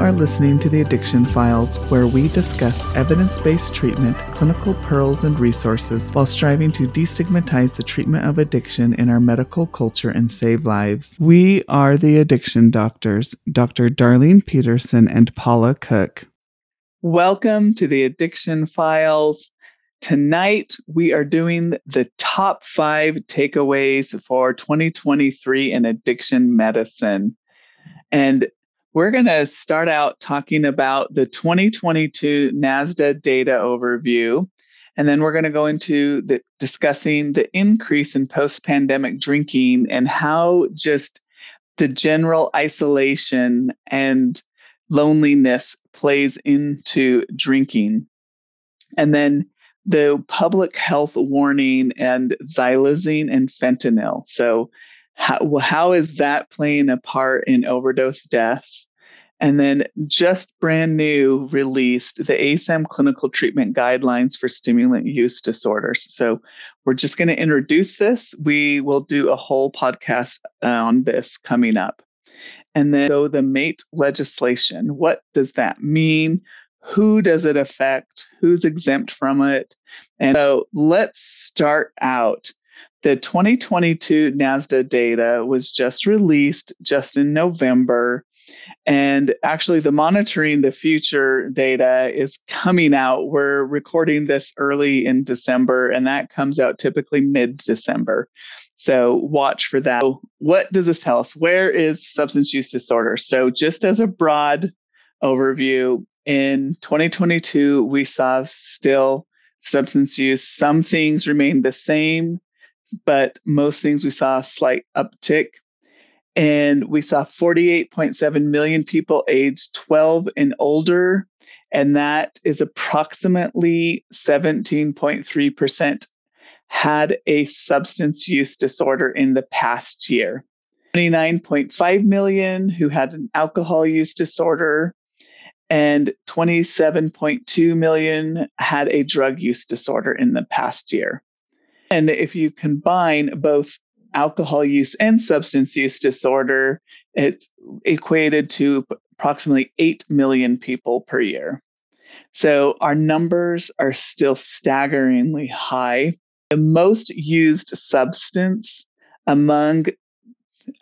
are listening to the Addiction Files, where we discuss evidence based treatment, clinical pearls, and resources while striving to destigmatize the treatment of addiction in our medical culture and save lives. We are the Addiction Doctors, Dr. Darlene Petersen and Paula Cook. Welcome to the Addiction Files. Tonight, we are doing the top five takeaways for 2023 in addiction medicine. And we're going to start out talking about the 2022 NSDUH data overview. And then we're going to go into the, discussing the increase in post pandemic drinking and how just the general isolation and loneliness plays into drinking. And then the public health warning and xylazine and fentanyl. So, how, how is that playing a part in overdose deaths? And then just brand new released the ASAM clinical treatment guidelines for stimulant use disorders. So we're just going to introduce this. We will do a whole podcast on this coming up. And then so the MATE legislation. What does that mean? Who does it affect? Who's exempt from it? And so let's start out the 2022 NSDUH data was just released just in November. And actually, the monitoring the future data is coming out. We're recording this early in December, and that comes out typically mid December. So watch for that. What does this tell us? Where is substance use disorder? So, just as a broad overview, in 2022, we saw still substance use. Some things remained the same but most things we saw a slight uptick. And we saw 48.7 million people aged 12 and older. And that is approximately 17.3% had a substance use disorder in the past year. 29.5 million who had an alcohol use disorder, and 27.2 million had a drug use disorder in the past year. And if you combine both alcohol use and substance use disorder, it equated to approximately 8 million people per year. So our numbers are still staggeringly high. The most used substance among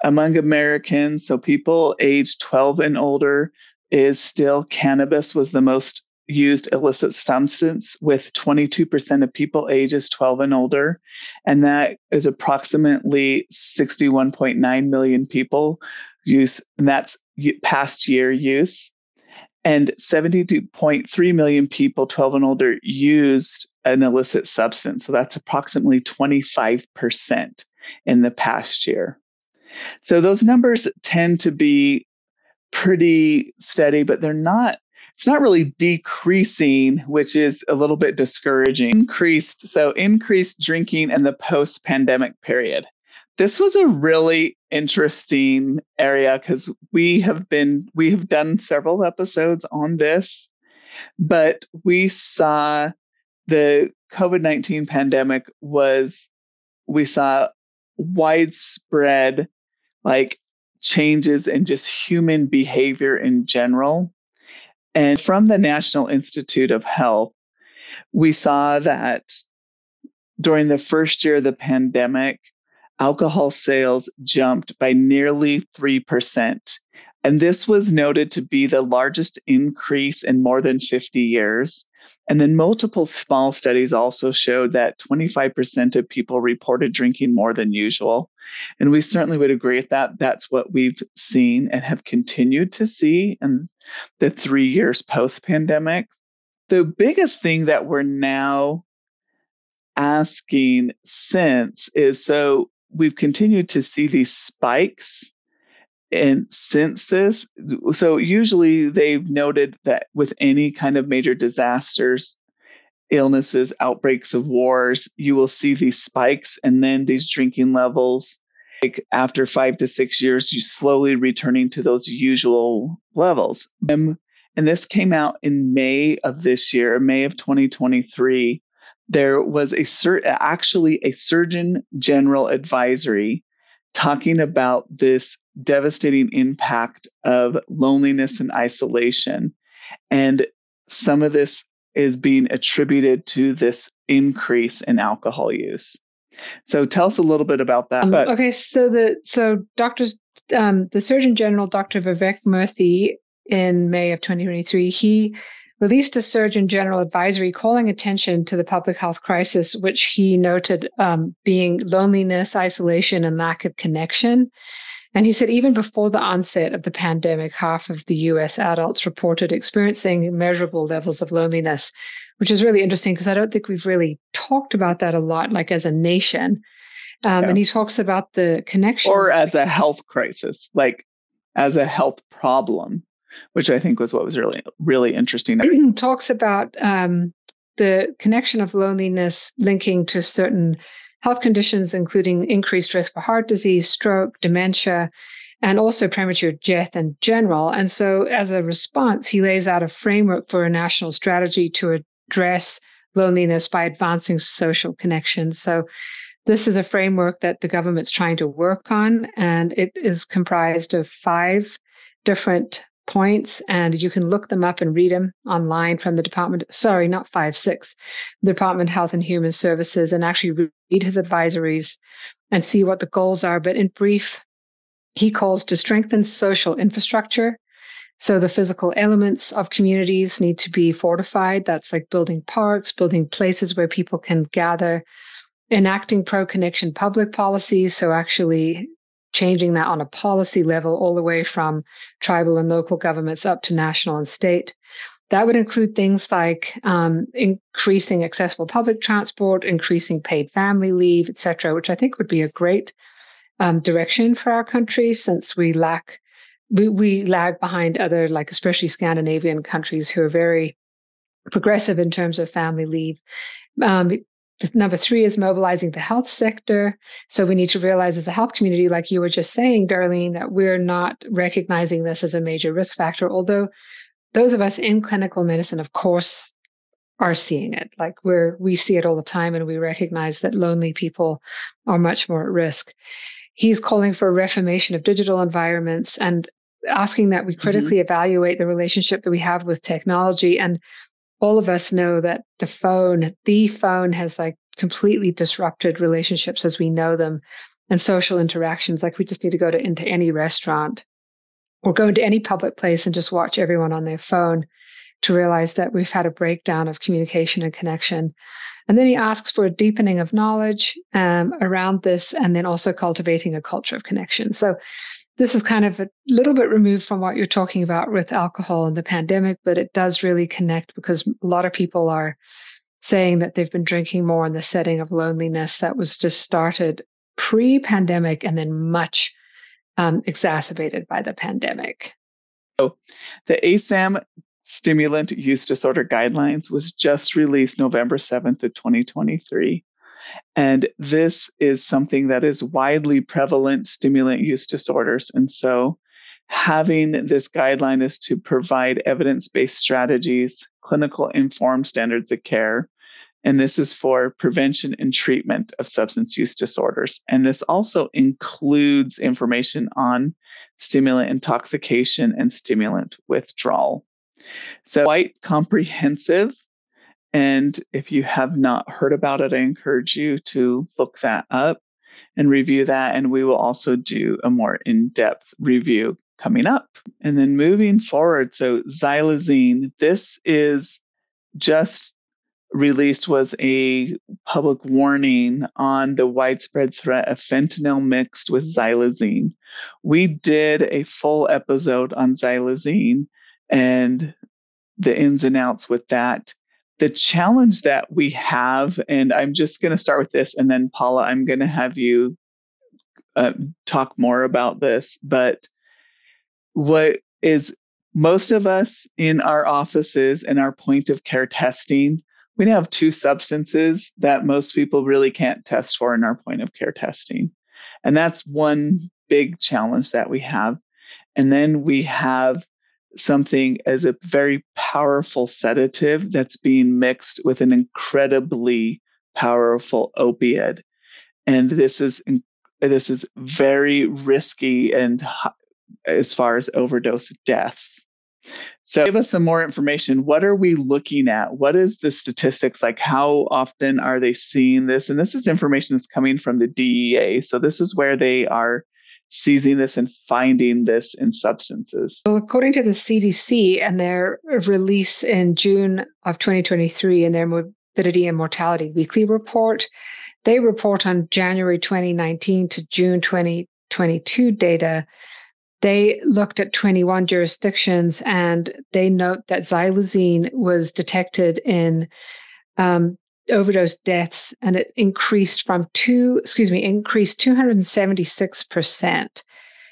among Americans, so people aged 12 and older, is still cannabis was the most used illicit substance with 22% of people ages 12 and older. And that is approximately 61.9 million people use, and that's past year use. And 72.3 million people 12 and older used an illicit substance. So that's approximately 25% in the past year. So those numbers tend to be pretty steady, but they're not it's not really decreasing, which is a little bit discouraging. Increased, so increased drinking in the post pandemic period. This was a really interesting area because we have been, we have done several episodes on this, but we saw the COVID 19 pandemic was, we saw widespread like changes in just human behavior in general and from the National Institute of Health, we saw that during the first year of the pandemic, alcohol sales jumped by nearly 3%. And this was noted to be the largest increase in more than 50 years. And then multiple small studies also showed that 25% of people reported drinking more than usual. And we certainly would agree with that. That's what we've seen and have continued to see in the three years post pandemic. The biggest thing that we're now asking since is so we've continued to see these spikes and since this so usually they've noted that with any kind of major disasters illnesses outbreaks of wars you will see these spikes and then these drinking levels. Like after five to six years you slowly returning to those usual levels. Um, and this came out in may of this year may of 2023 there was a cert actually a surgeon general advisory talking about this devastating impact of loneliness and isolation. And some of this is being attributed to this increase in alcohol use. So tell us a little bit about that. Um, okay, so the so doctors, um, the Surgeon General, Dr. Vivek Murthy, in May of 2023, he released a Surgeon General advisory calling attention to the public health crisis, which he noted um, being loneliness, isolation, and lack of connection. And he said even before the onset of the pandemic, half of the US adults reported experiencing measurable levels of loneliness, which is really interesting because I don't think we've really talked about that a lot, like as a nation. Um, yeah. And he talks about the connection. Or as a health crisis, like as a health problem which I think was what was really, really interesting. Talks about um, the connection of loneliness linking to certain health conditions, including increased risk for heart disease, stroke, dementia, and also premature death in general. And so, as a response, he lays out a framework for a national strategy to address loneliness by advancing social connections. So, this is a framework that the government's trying to work on, and it is comprised of five different points and you can look them up and read them online from the department sorry not five six the department of health and human services and actually read his advisories and see what the goals are but in brief he calls to strengthen social infrastructure. So the physical elements of communities need to be fortified. That's like building parks building places where people can gather enacting pro connection public policies so actually changing that on a policy level, all the way from tribal and local governments up to national and state. That would include things like um, increasing accessible public transport, increasing paid family leave, et cetera, which I think would be a great um, direction for our country since we lack, we, we lag behind other, like especially Scandinavian countries who are very progressive in terms of family leave. Um, Number three is mobilizing the health sector. So we need to realize as a health community, like you were just saying, Darlene, that we're not recognizing this as a major risk factor. Although those of us in clinical medicine, of course, are seeing it. Like we're we see it all the time and we recognize that lonely people are much more at risk. He's calling for a reformation of digital environments and asking that we mm-hmm. critically mm-hmm. evaluate the relationship that we have with technology and all of us know that the phone, the phone has like completely disrupted relationships as we know them and social interactions. Like we just need to go to into any restaurant or go into any public place and just watch everyone on their phone to realize that we've had a breakdown of communication and connection. And then he asks for a deepening of knowledge um, around this and then also cultivating a culture of connection. So this is kind of a little bit removed from what you're talking about with alcohol and the pandemic, but it does really connect because a lot of people are saying that they've been drinking more in the setting of loneliness that was just started pre pandemic and then much um, exacerbated by the pandemic. So the ASAM stimulant use disorder guidelines was just released November 7th of 2023. And this is something that is widely prevalent stimulant use disorders. And so having this guideline is to provide evidence based strategies, clinical informed standards of care. And this is for prevention and treatment of substance use disorders. And this also includes information on stimulant intoxication and stimulant withdrawal. So, quite comprehensive and if you have not heard about it, I encourage you to look that up and review that. And we will also do a more in depth review coming up. And then moving forward, so xylazine, this is just released was a public warning on the widespread threat of fentanyl mixed with xylazine. We did a full episode on xylazine and the ins and outs with that the challenge that we have, and I'm just going to start with this, and then Paula, I'm going to have you uh, talk more about this. But what is most of us in our offices and our point of care testing, we have two substances that most people really can't test for in our point of care testing. And that's one big challenge that we have. And then we have something as a very powerful sedative that's being mixed with an incredibly powerful opiate. And this is this is very risky and as far as overdose deaths. So give us some more information. What are we looking at? What is the statistics like? How often are they seeing this? And this is information that's coming from the DEA. So this is where they are seizing this and finding this in substances. Well, according to the CDC and their release in June of 2023 in their morbidity and mortality weekly report, they report on January 2019 to June 2022 data they looked at 21 jurisdictions and they note that xylazine was detected in um, overdose deaths and it increased from two, excuse me, increased 276%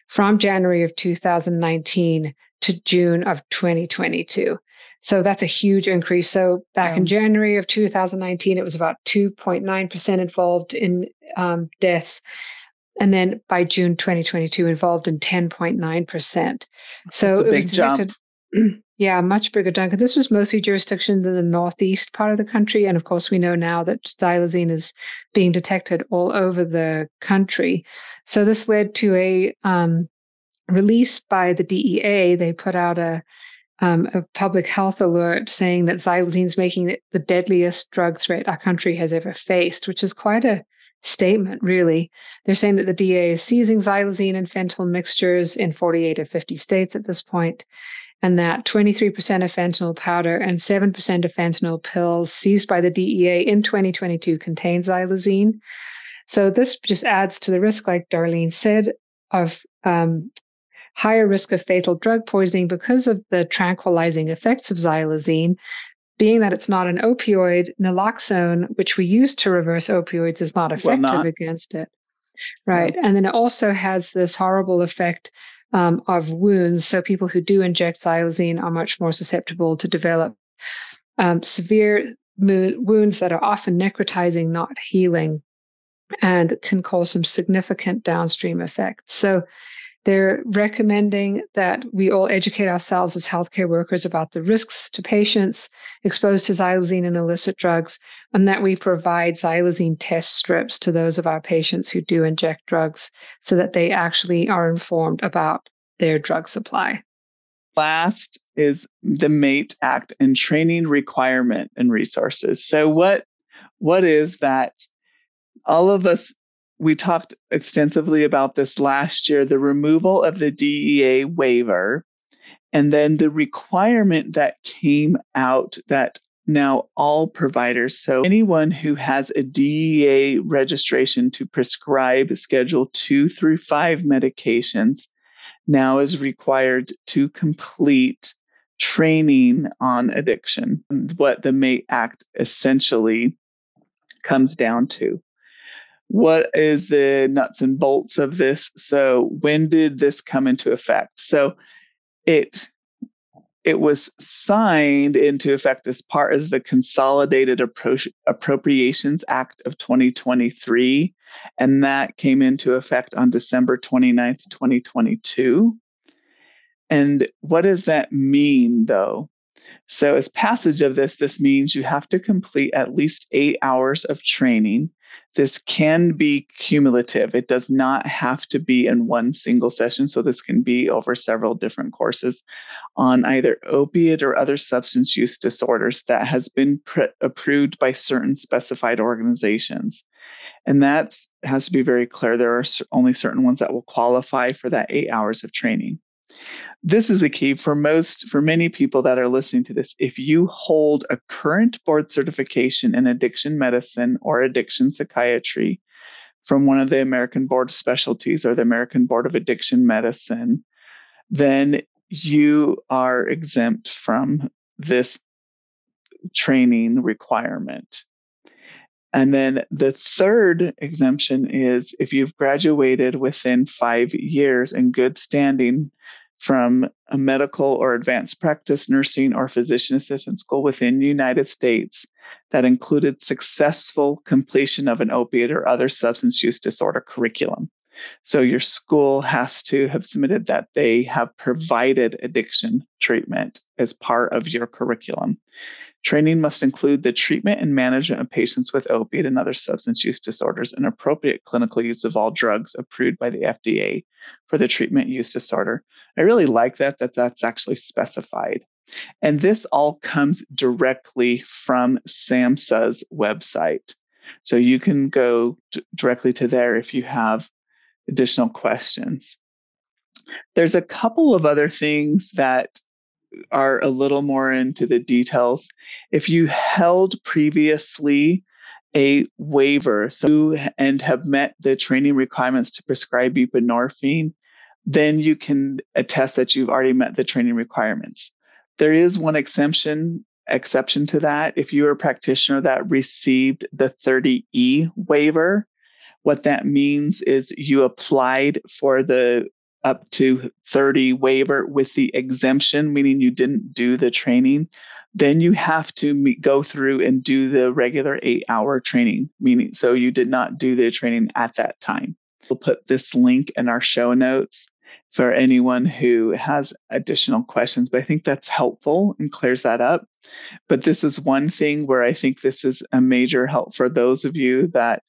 from January of 2019 to June of 2022. So that's a huge increase. So back yeah. in January of 2019, it was about 2.9% involved in um, deaths then by June 2022 involved in 10.9%. So it was detected, yeah, much bigger jump. This was mostly jurisdictions in the northeast part of the country. And of course, we know now that xylazine is being detected all over the country. So this led to a um, release by the DEA. They put out a um, a public health alert saying that xylazine is making it the deadliest drug threat our country has ever faced, which is quite a statement, really. They're saying that the DA is seizing xylazine and fentanyl mixtures in 48 of 50 states at this point, and that 23% of fentanyl powder and 7% of fentanyl pills seized by the DEA in 2022 contain xylazine. So this just adds to the risk, like Darlene said, of um, higher risk of fatal drug poisoning because of the tranquilizing effects of xylazine, being that it's not an opioid, naloxone, which we use to reverse opioids, is not effective well, not. against it. Right. And then it also has this horrible effect um, of wounds. So people who do inject xylazine are much more susceptible to develop um, severe mo- wounds that are often necrotizing, not healing, and can cause some significant downstream effects. So they're recommending that we all educate ourselves as healthcare workers about the risks to patients exposed to xylazine and illicit drugs, and that we provide xylazine test strips to those of our patients who do inject drugs so that they actually are informed about their drug supply. Last is the MATE Act and training requirement and resources. So what what is that? All of us we talked extensively about this last year the removal of the DEA waiver, and then the requirement that came out that now all providers, so anyone who has a DEA registration to prescribe Schedule 2 through 5 medications, now is required to complete training on addiction, what the MATE Act essentially comes down to what is the nuts and bolts of this? So when did this come into effect? So it it was signed into effect as part of the consolidated Appro- appropriations act of 2023 and that came into effect on december 29th 2022 and what does that mean though? So as passage of this this means you have to complete at least eight hours of training this can be cumulative. It does not have to be in one single session. So, this can be over several different courses on either opiate or other substance use disorders that has been pre- approved by certain specified organizations. And that has to be very clear. There are only certain ones that will qualify for that eight hours of training this is a key for most for many people that are listening to this. If you hold a current board certification in addiction medicine or addiction psychiatry from one of the american board specialties or the american board of addiction medicine then you are exempt from this training requirement. And then the third exemption is if you've graduated within five years in good standing from a medical or advanced practice nursing or physician assistant school within the United States that included successful completion of an opiate or other substance use disorder curriculum. So your school has to have submitted that they have provided addiction treatment as part of your curriculum. Training must include the treatment and management of patients with opiate and other substance use disorders and appropriate clinical use of all drugs approved by the FDA for the treatment use disorder. I really like that that that's actually specified. And this all comes directly from SAMHSA's website. So you can go d- directly to there if you have additional questions. There's a couple of other things that are a little more into the details, if you held previously a waiver so and have met the training requirements to prescribe buprenorphine, then you can attest that you've already met the training requirements. There is one exemption exception to that. If you're a practitioner that received the 30E waiver, what that means is you applied for the up to 30 waiver with the exemption, meaning you didn't do the training, then you have to meet, go through and do the regular eight hour training, meaning so you did not do the training at that time. We'll put this link in our show notes for anyone who has additional questions, but I think that's helpful and clears that up. But this is one thing where I think this is a major help for those of you that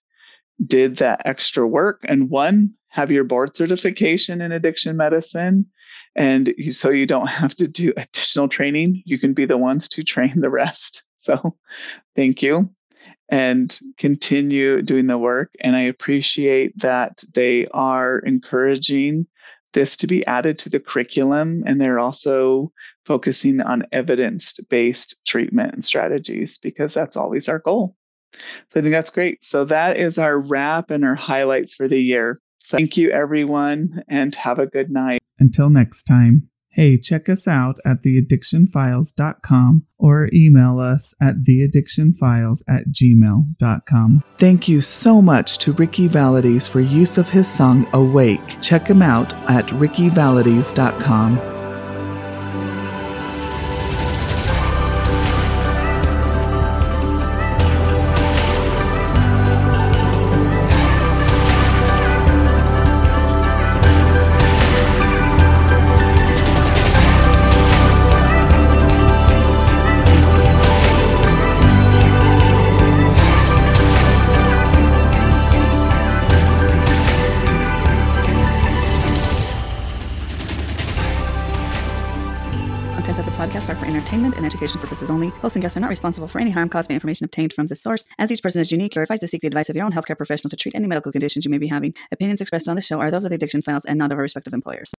did that extra work. And one, have your board certification in addiction medicine. And you, so you don't have to do additional training. You can be the ones to train the rest. So thank you and continue doing the work. And I appreciate that they are encouraging this to be added to the curriculum. And they're also focusing on evidence based treatment and strategies because that's always our goal. So I think that's great. So that is our wrap and our highlights for the year. So thank you, everyone, and have a good night. Until next time. Hey, check us out at theaddictionfiles.com or email us at theaddictionfiles at gmail.com. Thank you so much to Ricky Valades for use of his song Awake. Check him out at rickyvalades.com. entertainment and education purposes only. Hosts and guests are not responsible for any harm caused by information obtained from this source. As each person is unique, you're advised to seek the advice of your own healthcare professional to treat any medical conditions you may be having. Opinions expressed on the show are those of the Addiction Files and not of our respective employers.